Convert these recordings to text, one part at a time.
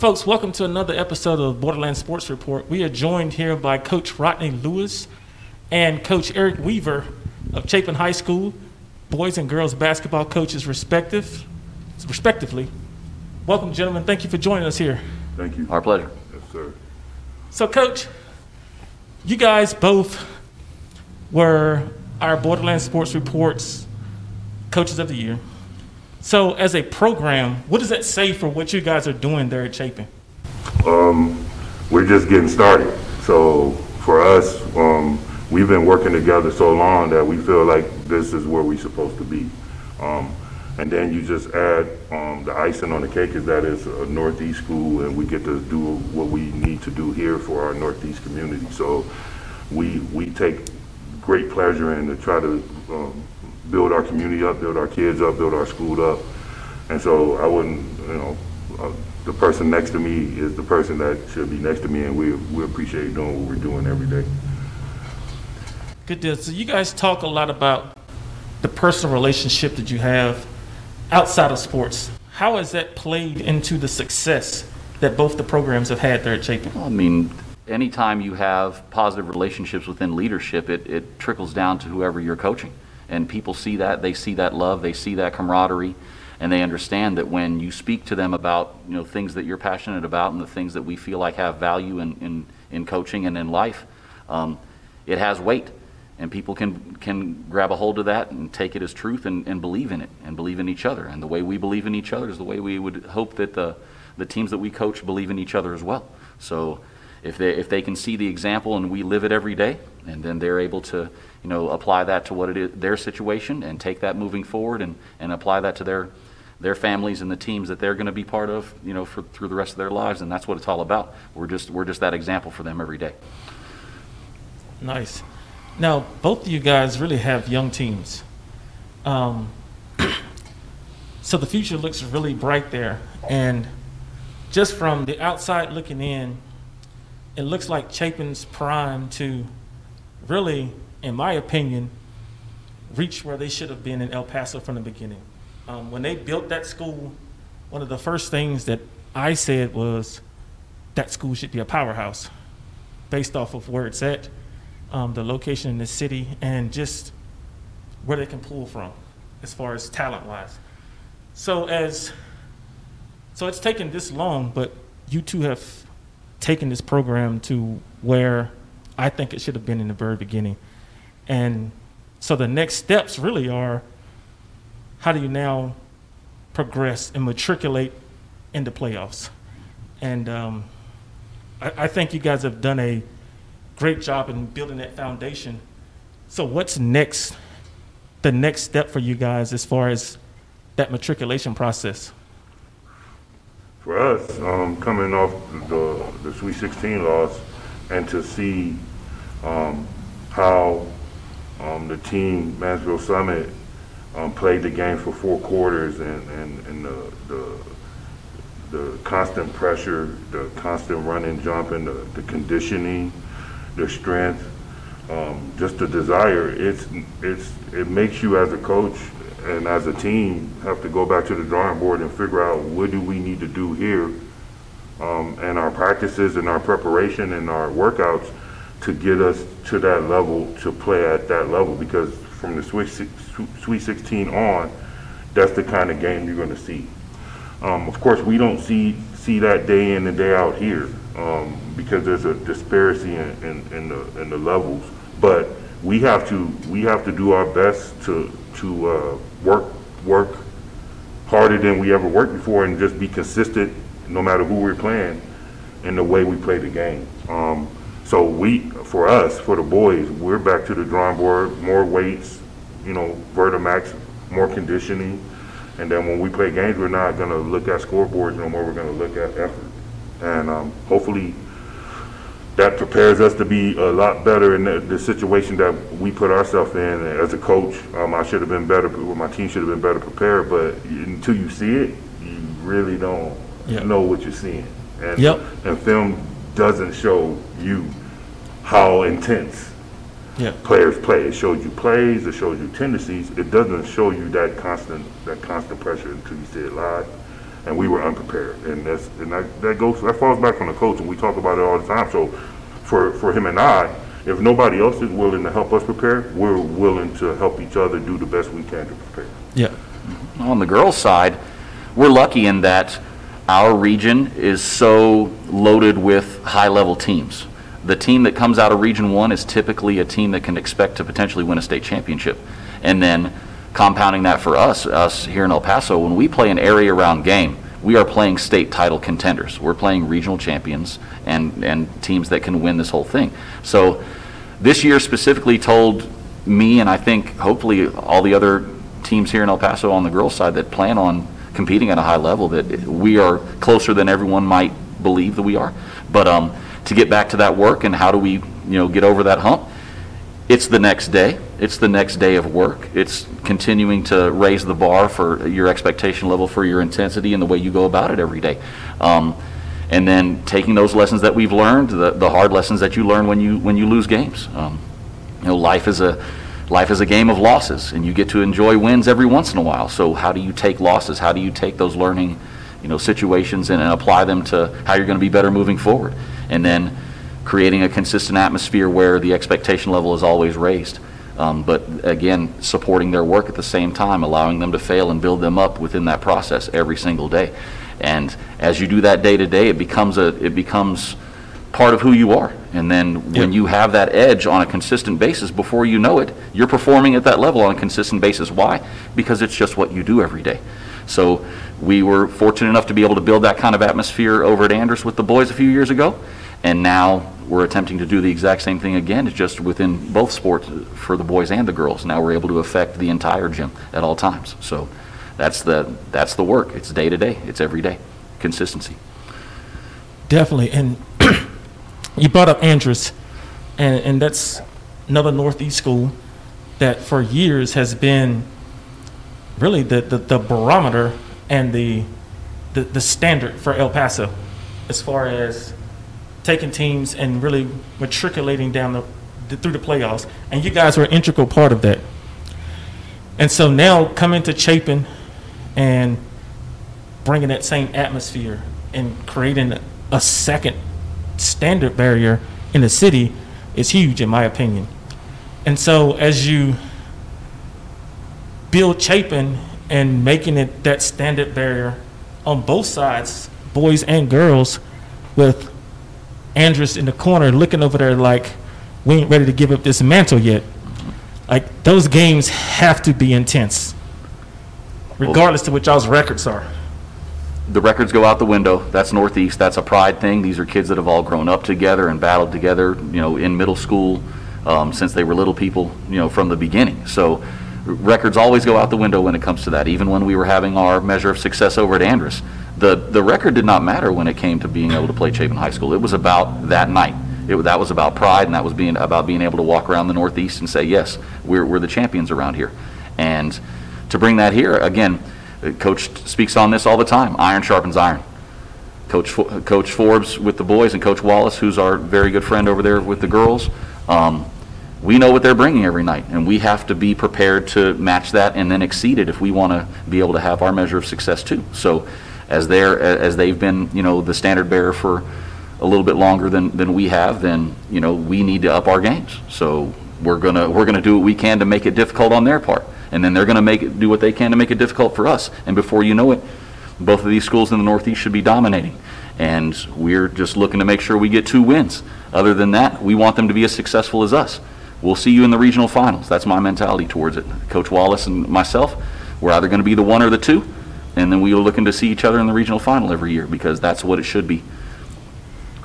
folks, welcome to another episode of Borderland Sports Report. We are joined here by Coach Rodney Lewis and Coach Eric Weaver of Chapin High School, boys and girls basketball coaches respective, respectively. Welcome, gentlemen. Thank you for joining us here. Thank you. Our pleasure. Yes, sir. So, Coach, you guys both were our Borderland Sports Reports Coaches of the Year. So, as a program, what does that say for what you guys are doing there at Chapin? We're just getting started. So for us, um, we've been working together so long that we feel like this is where we're supposed to be. Um, and then you just add um, the icing on the cake is that it's a Northeast school and we get to do what we need to do here for our Northeast community. So we, we take great pleasure in to try to um, build our community up, build our kids up, build our school up. And so I wouldn't, you know, uh, the person next to me is the person that should be next to me, and we, we appreciate doing what we're doing every day. Good deal. So, you guys talk a lot about the personal relationship that you have outside of sports. How has that played into the success that both the programs have had there at Chapin? I mean, anytime you have positive relationships within leadership, it, it trickles down to whoever you're coaching. And people see that, they see that love, they see that camaraderie, and they understand that when you speak to them about you know things that you're passionate about and the things that we feel like have value in, in, in coaching and in life, um, it has weight. And people can, can grab a hold of that and take it as truth and, and believe in it and believe in each other. And the way we believe in each other is the way we would hope that the, the teams that we coach believe in each other as well. So if they, if they can see the example and we live it every day, and then they're able to you know, apply that to what it is, their situation and take that moving forward and, and apply that to their, their families and the teams that they're going to be part of, you know, for, through the rest of their lives. And that's what it's all about. We're just, we're just that example for them every day. Nice. Now, both of you guys really have young teams. Um, so the future looks really bright there. And just from the outside looking in, it looks like Chapin's prime to really, in my opinion, reach where they should have been in El Paso from the beginning. Um, when they built that school, one of the first things that I said was that school should be a powerhouse based off of where it's at, um, the location in the city, and just where they can pull from as far as talent wise. So as so it's taken this long, but you two have taken this program to where I think it should have been in the very beginning. And so the next steps really are how do you now progress and matriculate into playoffs? And um, I, I think you guys have done a great job in building that foundation. So what's next? The next step for you guys as far as that matriculation process? For us, um, coming off the, the Sweet 16 loss, and to see um, how um, the team, Mansfield Summit, um, played the game for four quarters and, and, and the, the, the constant pressure, the constant running, jumping, the, the conditioning, the strength, um, just the desire. It's, it's, it makes you as a coach and as a team have to go back to the drawing board and figure out what do we need to do here um, and our practices and our preparation and our workouts to get us to that level to play at that level because from the Sweet, Sweet 16 on, that's the kind of game you're going to see. Um, of course, we don't see see that day in and day out here um, because there's a disparity in, in, in the in the levels. But we have to we have to do our best to to uh, work work harder than we ever worked before and just be consistent no matter who we're playing in the way we play the game. Um, so we, for us, for the boys, we're back to the drawing board, more weights, you know, Vertimax, more conditioning. And then when we play games, we're not gonna look at scoreboards no more, we're gonna look at effort. And um, hopefully, that prepares us to be a lot better in the, the situation that we put ourselves in. As a coach, um, I should have been better, my team should have been better prepared, but until you see it, you really don't Yeah. know what you're seeing. And, Yep. and film doesn't show you how intense Yeah. players play. It shows you plays, it shows you tendencies. It doesn't show you that constant that constant pressure until you see it live. And we were unprepared. And that's, and that, that goes, that falls back on the coach, and we talk about it all the time. So for, for him and I, if nobody else is willing to help us prepare, we're willing to help each other do the best we can to prepare. Yeah. Mm-hmm. On the girls' side, we're lucky in that our region is so loaded with high-level teams. The team that comes out of Region 1 is typically a team that can expect to potentially win a state championship. And then compounding that for us, us here in El Paso, when we play an area-round game, we are playing state title contenders. We're playing regional champions and, and teams that can win this whole thing. So this year specifically told me, and I think hopefully all the other teams here in El Paso on the girls' side that plan on competing at a high level, that we are closer than everyone might believe that we are. But um, to get back to that work and how do we, you know, get over that hump, it's the next day. It's the next day of work. It's continuing to raise the bar for your expectation level for your intensity and the way you go about it every day. Um, and then taking those lessons that we've learned, the, the hard lessons that you learn when you when you lose games. Um, you know, life is a life is a game of losses, and you get to enjoy wins every once in a while. So how do you take losses? How do you take those learning, you know, situations and, and apply them to how you're going to be better moving forward? And then creating a consistent atmosphere where the expectation level is always raised. Um, but again, supporting their work at the same time, allowing them to fail and build them up within that process every single day. And as you do that day to day, it becomes a it becomes part of who you are. And then when you have that edge on a consistent basis, before you know it, you're performing at that level on a consistent basis. Why? Because it's just what you do every day. So we were fortunate enough to be able to build that kind of atmosphere over at Andress with the boys a few years ago. And now we're attempting to do the exact same thing again, just within both sports for the boys and the girls. Now we're able to affect the entire gym at all times. So that's the, that's the work. It's day to day. It's every day. Consistency. Definitely. And you brought up Andress, and, and that's another Northeast school that for years has been really the, the, the barometer and the, the, the standard for El Paso as far as taking teams and really matriculating down the, the through the playoffs. And you guys were an integral part of that. And so now coming to Chapin and bringing that same atmosphere and creating a second standard barrier in the city is huge, in my opinion. And so as you build Chapin and making it that standard barrier on both sides, boys and girls, with Andress in the corner looking over there like, we ain't ready to give up this mantle yet. Like, those games have to be intense, regardless to what y'all's records are. the records go out the window. That's Northeast. That's a pride thing. These are kids that have all grown up together and battled together, you know, in middle school um, since they were little people, you know, from the beginning. So records always go out the window when it comes to that. Even when we were having our measure of success over at Andress, the the record did not matter when it came to being able to play Chapin High School. It was about that night. It, that was about pride, and that was being about being able to walk around the Northeast and say, yes, we're we're the champions around here. And to bring that here again, Coach speaks on this all the time. Iron sharpens iron. Coach Coach Forbes with the boys and Coach Wallace, who's our very good friend over there with the girls. Um, we know what they're bringing every night, and we have to be prepared to match that and then exceed it if we want to be able to have our measure of success too. So, as they're as they've been, you know, the standard bearer for a little bit longer than than we have, then you know we need to up our games. So we're gonna we're gonna do what we can to make it difficult on their part, and then they're gonna make it do what they can to make it difficult for us. And before you know it, both of these schools in the Northeast should be dominating. And we're just looking to make sure we get two wins. Other than that, we want them to be as successful as us. We'll see you in the regional finals. That's my mentality towards it. Coach Wallace and myself, we're either going to be the one or the two, and then we are looking to see each other in the regional final every year because that's what it should be.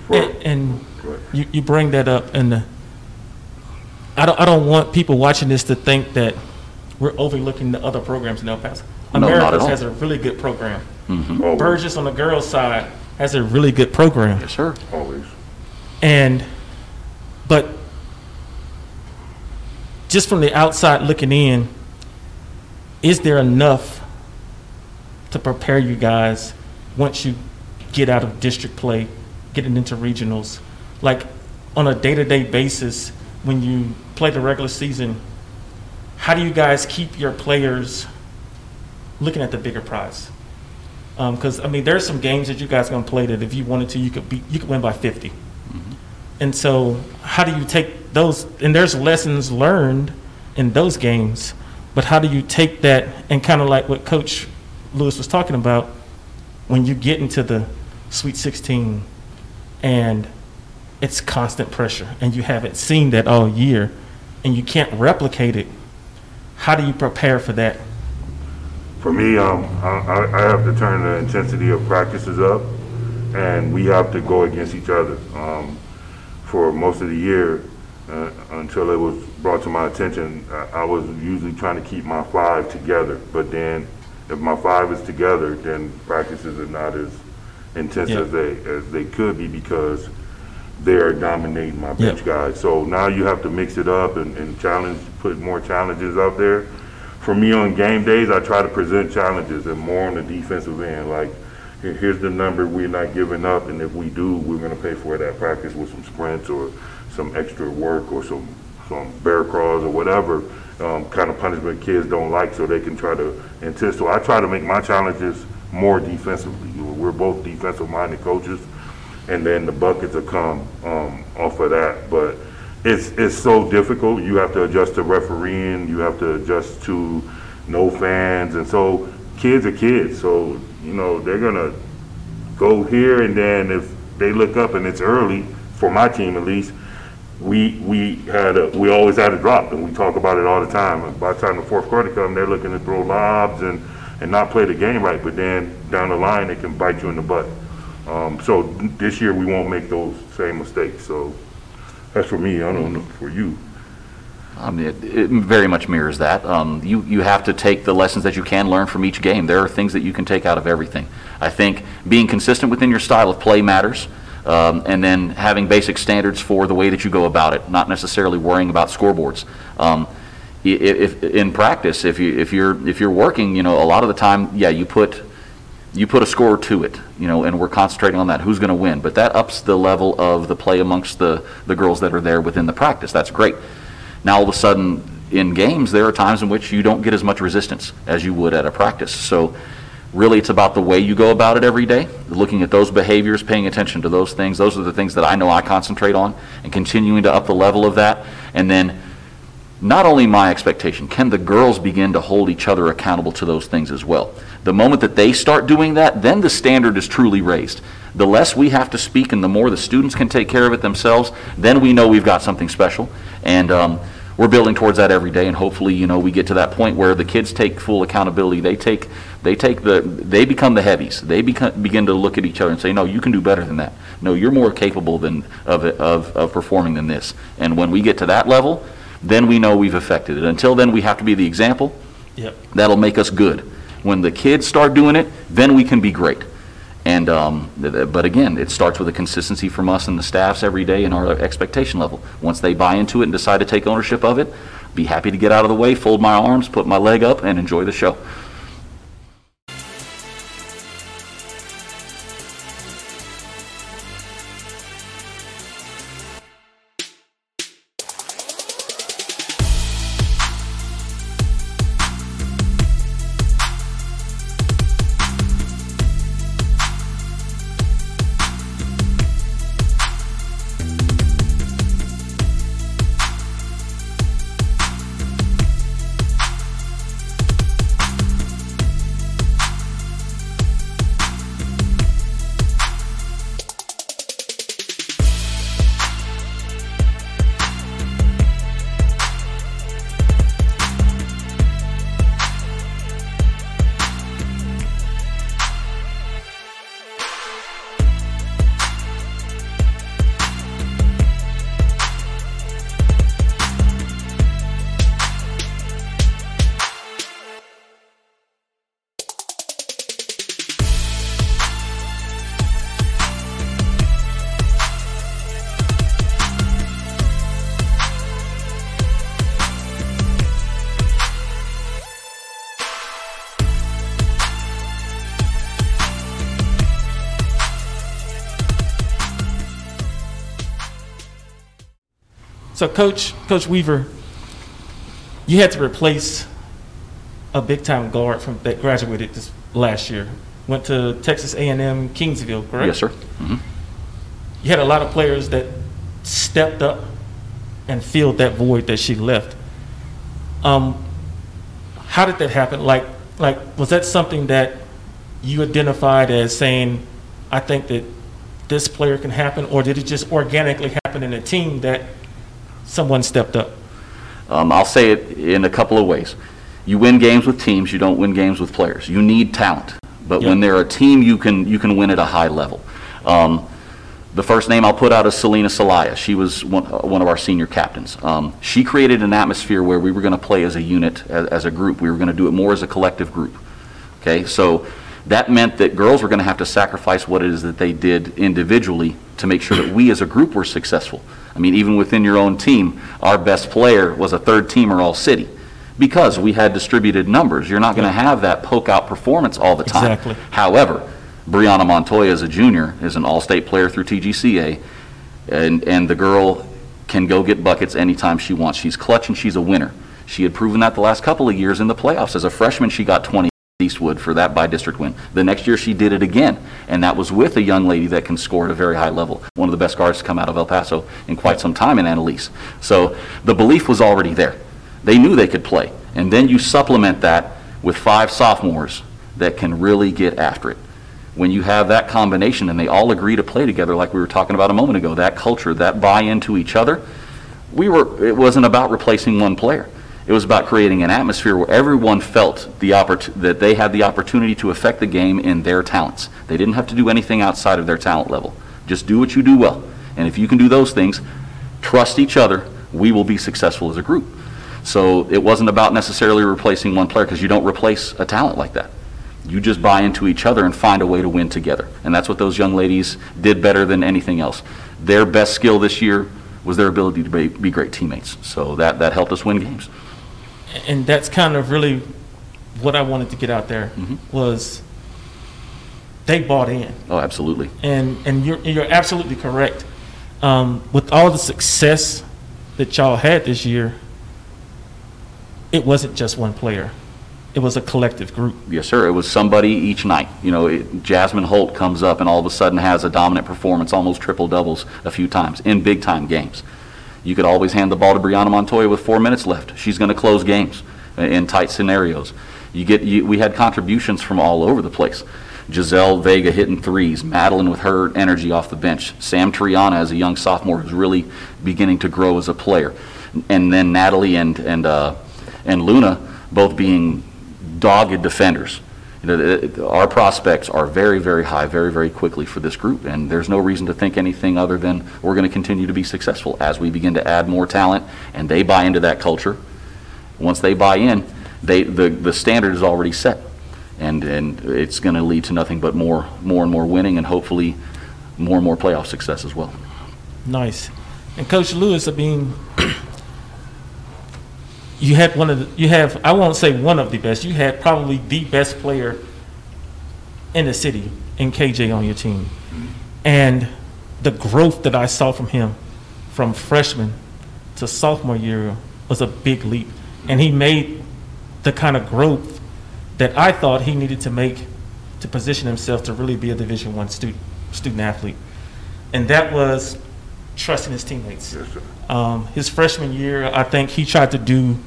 And, and you, you bring that up, and the, I don't I don't want people watching this to think that we're overlooking the other programs in El Paso. No, not at Americas all. has a really good program. Mm-hmm. Always, Burges on the girls' side has a really good program, Yes, sir. always. and but just from the outside looking in, is there enough to prepare you guys once you get out of district play, getting into regionals? Like on a day to day basis, when you play the regular season, how do you guys keep your players looking at the bigger prize? Um, because I mean, there's some games that you guys gonna play that if you wanted to, you could be you could win by 50. Mm-hmm. And so, how do you take those? And there's lessons learned in those games, but how do you take that and kind of like what Coach Lewis was talking about when you get into the Sweet 16 and it's constant pressure and you haven't seen that all year and you can't replicate it? How do you prepare for that? For me, um, I, I have to turn the intensity of practices up, and we have to go against each other. Um, for most of the year, uh, until it was brought to my attention, I, I was usually trying to keep my five together. But then, if my five is together, then practices are not as intense Yeah. as they as they could be because they're dominating my bench guys. So now you have to mix it up and, and challenge, put more challenges out there. For me on game days, I try to present challenges and more on the defensive end. Like, here- here's the number we're not giving up, and if we do, we're going to pay for it at practice with some sprints or some extra work or some some bear crawls or whatever um, kind of punishment kids don't like, so they can try to insist. So I try to make my challenges more defensively. We're both defensive-minded coaches and then the buckets will come um, off of that. But it's it's so difficult. You have to adjust to refereeing. You have to adjust to no fans, and so kids are kids. So you know they're gonna go here, and then if they look up and it's early for my team at least. We we had a we always had a drop, and we talk about it all the time. And by the time the fourth quarter comes, they're looking to throw lobs and and not play the game right. But then down the line, they can bite you in the butt. Um, so this year we won't make those same mistakes. So that's for me. I don't know for you. I mean, it, it very much mirrors that. Um, you, you have to take the lessons that you can learn from each game. There are things that you can take out of everything. I think being consistent within your style of play matters, um, and then having basic standards for the way that you go about it, not necessarily worrying about scoreboards. Um, i- if, in practice, if you if you're if you're working, you know, a lot of the time, yeah, you put you put a score to it, you know, and we're concentrating on that. Who's going to win? But that ups the level of the play amongst the, the girls that are there within the practice. That's great. Now, all of a sudden, in games, there are times in which you don't get as much resistance as you would at a practice. So, really, it's about the way you go about it every day, looking at those behaviors, paying attention to those things. Those are the things that I know I concentrate on, and continuing to up the level of that. And then not only my expectation, can the girls begin to hold each other accountable to those things as well? The moment that they start doing that, then the standard is truly raised. The less we have to speak and the more the students can take care of it themselves, then we know we've got something special. And um, we're building towards that every day, and hopefully, you know, we get to that point where the kids take full accountability. They take, they take the, they become the heavies. They become, begin to look at each other and say, no, you can do better than that. No, you're more capable than, of, of, of performing than this. And when we get to that level, then we know we've affected it. Until then, we have to be the example. Yep. That'll make us good. When the kids start doing it, then we can be great. And, um, but again, it starts with a consistency from us and the staffs every day and our expectation level. Once they buy into it and decide to take ownership of it, be happy to get out of the way, fold my arms, put my leg up, and enjoy the show. So, Coach Coach Weaver, you had to replace a big time guard from that graduated this last year, went to Texas A&M Kingsville, correct? Yes, sir. Mhm. You had a lot of players that stepped up and filled that void that she left. Um, how did that happen? Like, like was that something that you identified as saying, "I think that this player can happen," or did it just organically happen in a team that someone stepped up? Um, I'll say it in a couple of ways. You win games with teams, you don't win games with players. You need talent. But when they're a team, you can, you can win at a high level. Um, the first name I'll put out is Selena Salaya. She was one, uh, one of our senior captains. Um, she created an atmosphere where we were going to play as a unit, as, as a group. We were going to do it more as a collective group. Okay, so that meant that girls were going to have to sacrifice what it is that they did individually to make sure that we as a group were successful. I mean, even within your own team, our best player was a third teamer all city because we had distributed numbers. You're not going to have that poke out performance all the time. Exactly. However, Brianna Montoya as a junior is an all-state player through TGCA, and, and the girl can go get buckets anytime she wants. She's clutch and she's a winner. She had proven that the last couple of years in the playoffs. As a freshman, she got 20 at Eastwood for that by-district win. The next year, she did it again, and that was with a young lady that can score at a very high level. One of the best guards to come out of El Paso in quite some time in Annalise. So the belief was already there. They knew they could play. And then you supplement that with five sophomores that can really get after it when you have that combination and they all agree to play together like we were talking about a moment ago, that culture, that buy into each other, we were, it wasn't about replacing one player. It was about creating an atmosphere where everyone felt the opport- that they had the opportunity to affect the game in their talents. They didn't have to do anything outside of their talent level. Just do what you do well. And if you can do those things, trust each other, we will be successful as a group. So it wasn't about necessarily replacing one player because you don't replace a talent like that. You just buy into each other and find a way to win together. And that's what those young ladies did better than anything else. Their best skill this year was their ability to be, be great teammates. So that, that helped us win games. And that's kind of really what I wanted to get out there was they bought in, Oh, absolutely. and and you're you're absolutely correct. Um, with all the success that y'all had this year, it wasn't just one player; it was a collective group. Yes, sir. It was somebody each night. You know, it, Jasmine Holt comes up and all of a sudden has a dominant performance, almost triple doubles a few times in big time games. You could always hand the ball to Brianna Montoya with four minutes left. She's going to close games in- in tight scenarios. You get, you, we had contributions from all over the place. Giselle Vega hitting threes, Madeline with her energy off the bench, Sam Triana as a young sophomore who's really beginning to grow as a player, and then Natalie and and uh, and Luna both being dogged defenders. You know, our prospects are very, very high, very, very quickly for this group, and there's no reason to think anything other than we're going to continue to be successful as we begin to add more talent, and they buy into that culture. Once they buy in, they, the, the standard is already set, and, and it's going to lead to nothing but more, more and more winning, and hopefully more and more playoff success as well. Nice. And Coach Lewis, I mean, you had one of the, you have, I won't say one of the best, you had probably the best player in the city in KJ on your team. And the growth that I saw from him from freshman to sophomore year was a big leap. And he made the kind of growth that I thought he needed to make to position himself to really be a Division One student, student athlete. And that was trusting his teammates. Yes, sir. Um, his freshman year, I think he tried to do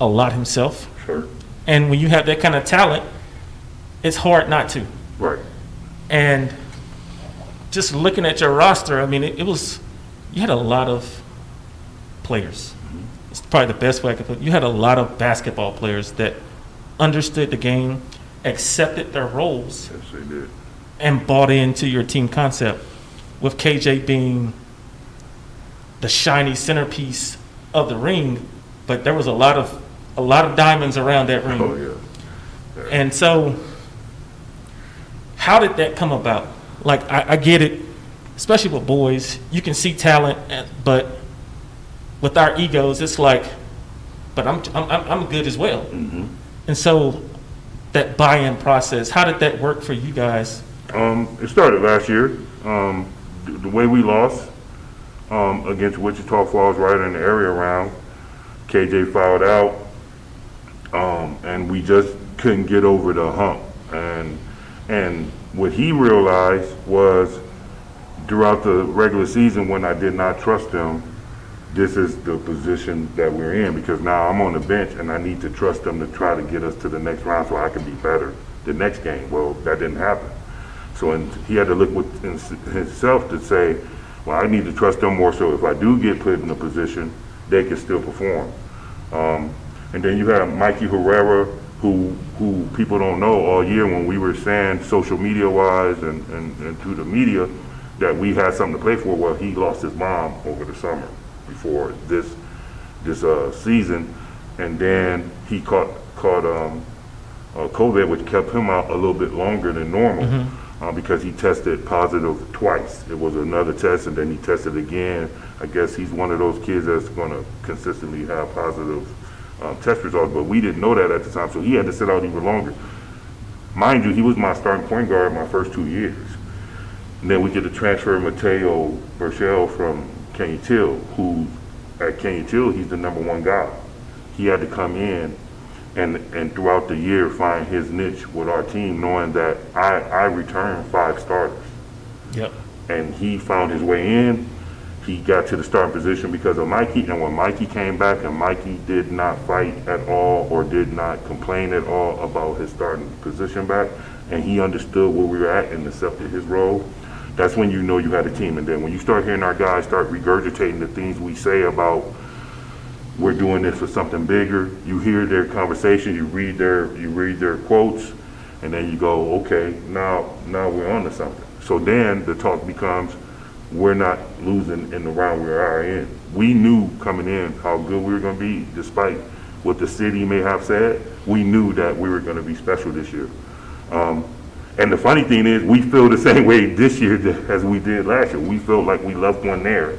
a lot himself. Sure. And when you have that kind of talent, it's hard not to. Right. And just looking at your roster, I mean, it, it was, you had a lot of players. It's probably the best way I could put it. You had a lot of basketball players that understood the game, accepted their roles, Yes, they did. and bought into your team concept, with KJ being the shiny centerpiece of the ring, but there was a lot of a lot of diamonds around that ring. Oh, yeah. And so, how did that come about? Like, I, I get it, especially with boys, you can see talent, but with our egos, it's like, but I'm I'm I'm good as well. And so, that buy-in process, how did that work for you guys? Um, it started last year. Um, the way we lost um, against Wichita Falls, right in the area around, KJ fouled out, um, and we just couldn't get over the hump. And And what he realized was throughout the regular season when I did not trust him, this is the position that we're in because now I'm on the bench and I need to trust them to try to get us to the next round so I can be better the next game. Well, that didn't happen. So and he had to look within himself to say, well, I need to trust them more so if I do get put in a position, they can still perform. Um, and then you have Mikey Herrera, who who people don't know all year when we were saying social media wise and, and, and to the media that we had something to play for. Well, he lost his mom over the summer before this this uh, season, and then he caught caught um, uh, COVID, which kept him out a little bit longer than normal uh, because he tested positive twice. It was another test, and then he tested again. I guess he's one of those kids that's going to consistently have positive uh, test results, but we didn't know that at the time, so he had to sit out even longer. Mind you, he was my starting point guard my first two years. And then we get the transfer Mateo Burchell from Canutillo, who at Canutillo, he's the number one guy. He had to come in and, and throughout the year find his niche with our team, knowing that I, I returned five starters. Yep. And he found his way in. He got to the starting position because of Mikey. And when Mikey came back and Mikey did not fight at all or did not complain at all about his starting position back, and he understood where we were at and accepted his role, that's when you know you had a team. And then when you start hearing our guys start regurgitating the things we say about we're doing this for something bigger, you hear their conversation, you read their you read their quotes, and then you go, okay, now now we're on to something. So then the talk becomes, we're not losing in the round we are in. We knew coming in how good we were going to be, despite what the city may have said. We knew that we were going to be special this year. Um, and the funny thing is, we feel the same way this year as we did last year. We felt like we left one there,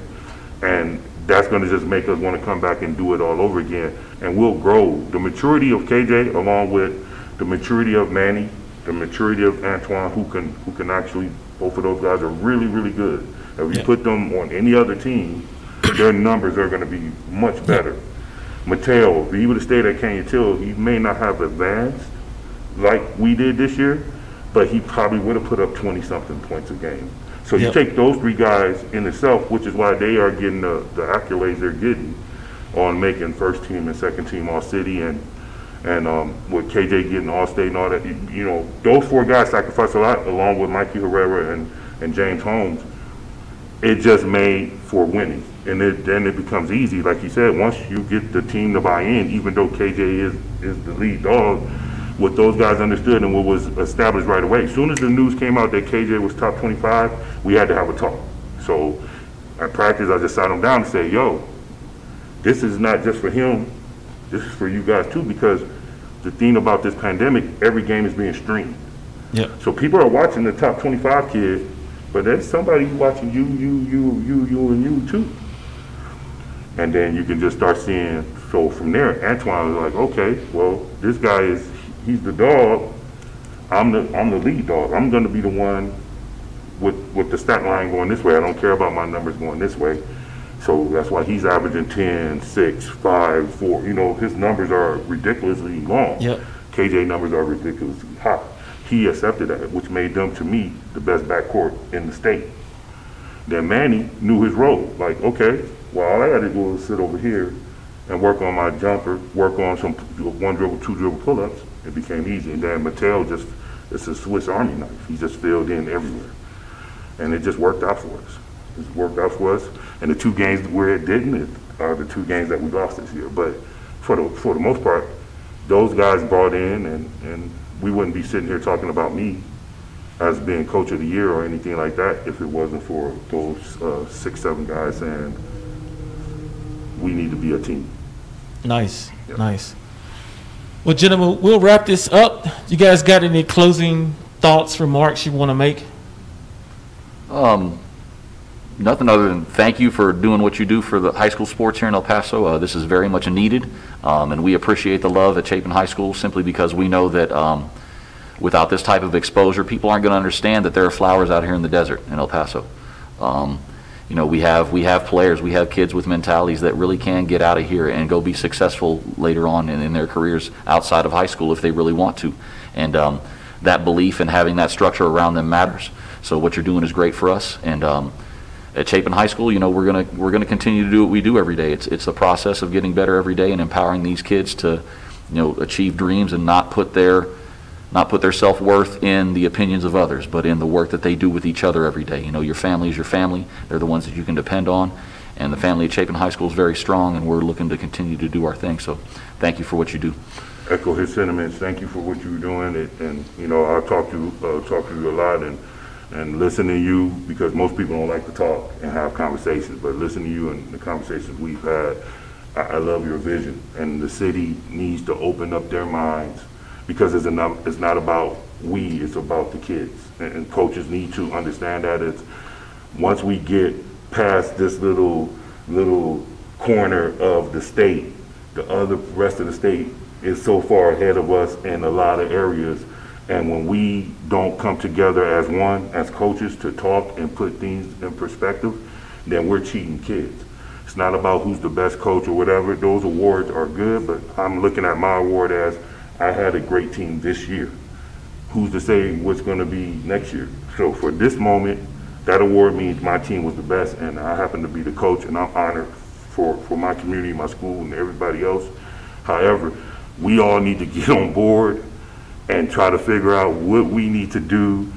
and that's going to just make us want to come back and do it all over again. And we'll grow. The maturity of KJ, along with the maturity of Manny, the maturity of Antoine, who can who can actually, both of those guys are really really good. If you Yeah. put them on any other team, their numbers are going to be much better. Mateo, if he would have stayed at Canutillo, he may not have advanced like we did this year, but he probably would have put up 20 something points a game. So you Yep. take those three guys in itself, which is why they are getting the, the accolades they're getting on making first team and second team all city and and um, with KJ getting all state and all that, you, you know, those four guys sacrificed a lot along with Mikey Herrera and, and James Holmes. It just made for winning. And it, then it becomes easy, like you said, once you get the team to buy in, even though KJ is, is the lead dog, what those guys understood and what was established right away. As soon as the news came out that KJ was top 25, we had to have a talk. So at practice, I just sat him down and said, yo, this is not just for him, this is for you guys too, because the thing about this pandemic, every game is being streamed. Yep. So people are watching the top 25 kid, but there's somebody watching you, you, you, you, you, and you too. And then you can just start seeing, so from there, Antoine was like, okay, well, this guy is, he's the dog. I'm the, I'm the lead dog. I'm gonna be the one with, with the stat line going this way. I don't care about my numbers going this way. So that's why he's averaging 10, 6, 5, 4. You know, his numbers are ridiculously long. Yep. KJ numbers are ridiculously high. He accepted that, which made them, to me, the best backcourt in the state. Then Manny knew his role. Like, okay, well, all I got to do is sit over here and work on my jumper, work on some one dribble, two dribble pull-ups. It became easy. And then Mateo just, it's a Swiss Army knife. He just filled in everywhere. And it just worked out for us. It worked out for us. And the two games where it didn't it are the two games that we lost this year. But for the, for the most part, those guys brought in and, and we wouldn't be sitting here talking about me as being coach of the year or anything like that if it wasn't for those uh, six, seven guys saying we need to be a team. Nice, Yep. nice. Well, gentlemen, we'll wrap this up. You guys got any closing thoughts, remarks you want to make? Um, nothing other than thank you for doing what you do for the high school sports here in El Paso. Uh, this is very much needed, um, and we appreciate the love at Chapin High School simply because we know that um, without this type of exposure, people aren't going to understand that there are flowers out here in the desert in El Paso. Um, you know, we have we have players, we have kids with mentalities that really can get out of here and go be successful later on in, in their careers outside of high school if they really want to. And um, that belief and having that structure around them matters. So what you're doing is great for us, and um, at Chapin High School, you know, we're gonna, we're gonna continue to do what we do every day. It's, it's a process of getting better every day and empowering these kids to, you know, achieve dreams and not put their, not put their self-worth in the opinions of others, but in the work that they do with each other every day. You know, your family is your family. They're the ones that you can depend on. And the family at Chapin High School is very strong, and we're looking to continue to do our thing. So thank you for what you do. echo his sentiments. Thank you for what you're doing. It- And, you know, I talk to, uh, talk to you a lot and, and listen to you because most people don't like to talk and have conversations, but listen to you and the conversations we've had. I, I love your vision and the city needs to open up their minds because it's enough, it's not about we, it's about the kids. And, and coaches need to understand that it's, once we get past this little, little corner of the state, the other, rest of the state is so far ahead of us in a lot of areas. And when we don't come together as one, as coaches, to talk and put things in perspective, then we're cheating kids. It's not about who's the best coach or whatever. Those awards are good, but I'm looking at my award as I had a great team this year who's to say what's going to be next year? So for this moment, that award means my team was the best, and I happen to be the coach, and I'm honored for, for my community, my school, and everybody else. However, we all need to get on board and try to figure out what we need to do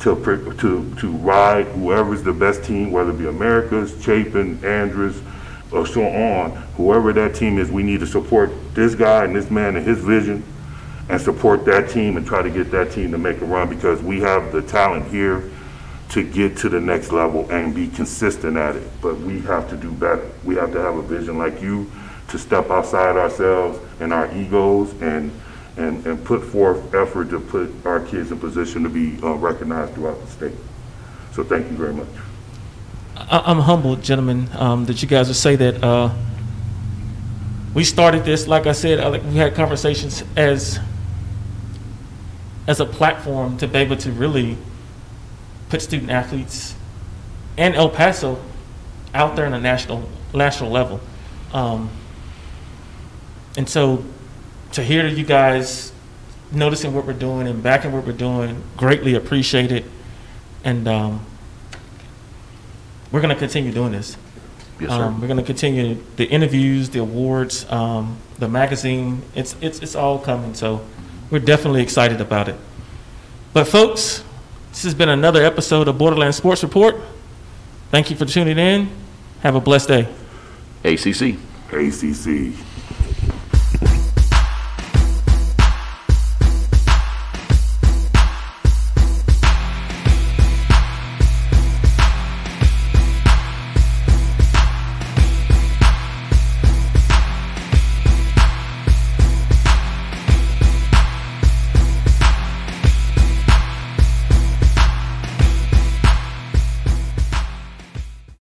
to, to, to ride whoever's the best team, whether it be America's, Chapin, Andress, or so on, whoever that team is, we need to support this guy and this man and his vision and support that team and try to get that team to make a run because we have the talent here to get to the next level and be consistent at it. But we have to do better. We have to have a vision like you to step outside ourselves and our egos and, and, and put forth effort to put our kids in position to be uh, recognized throughout the state. So thank you very much. I, I'm humbled, gentlemen, um, that you guys would say that. Uh, we started this, like I said, we had conversations as as a platform to be able to really put student athletes and El Paso out there on a national national level. Um, and so to hear you guys noticing what we're doing and backing what we're doing, greatly appreciate it. And um, we're going to continue doing this. Yes, sir. Um, we're going to continue the interviews, the awards, um, the magazine. It's, it's, it's all coming. So we're definitely excited about it. But, folks, this has been another episode of Borderland Sports Report. Thank you for tuning in. Have a blessed day. ACC. ACC.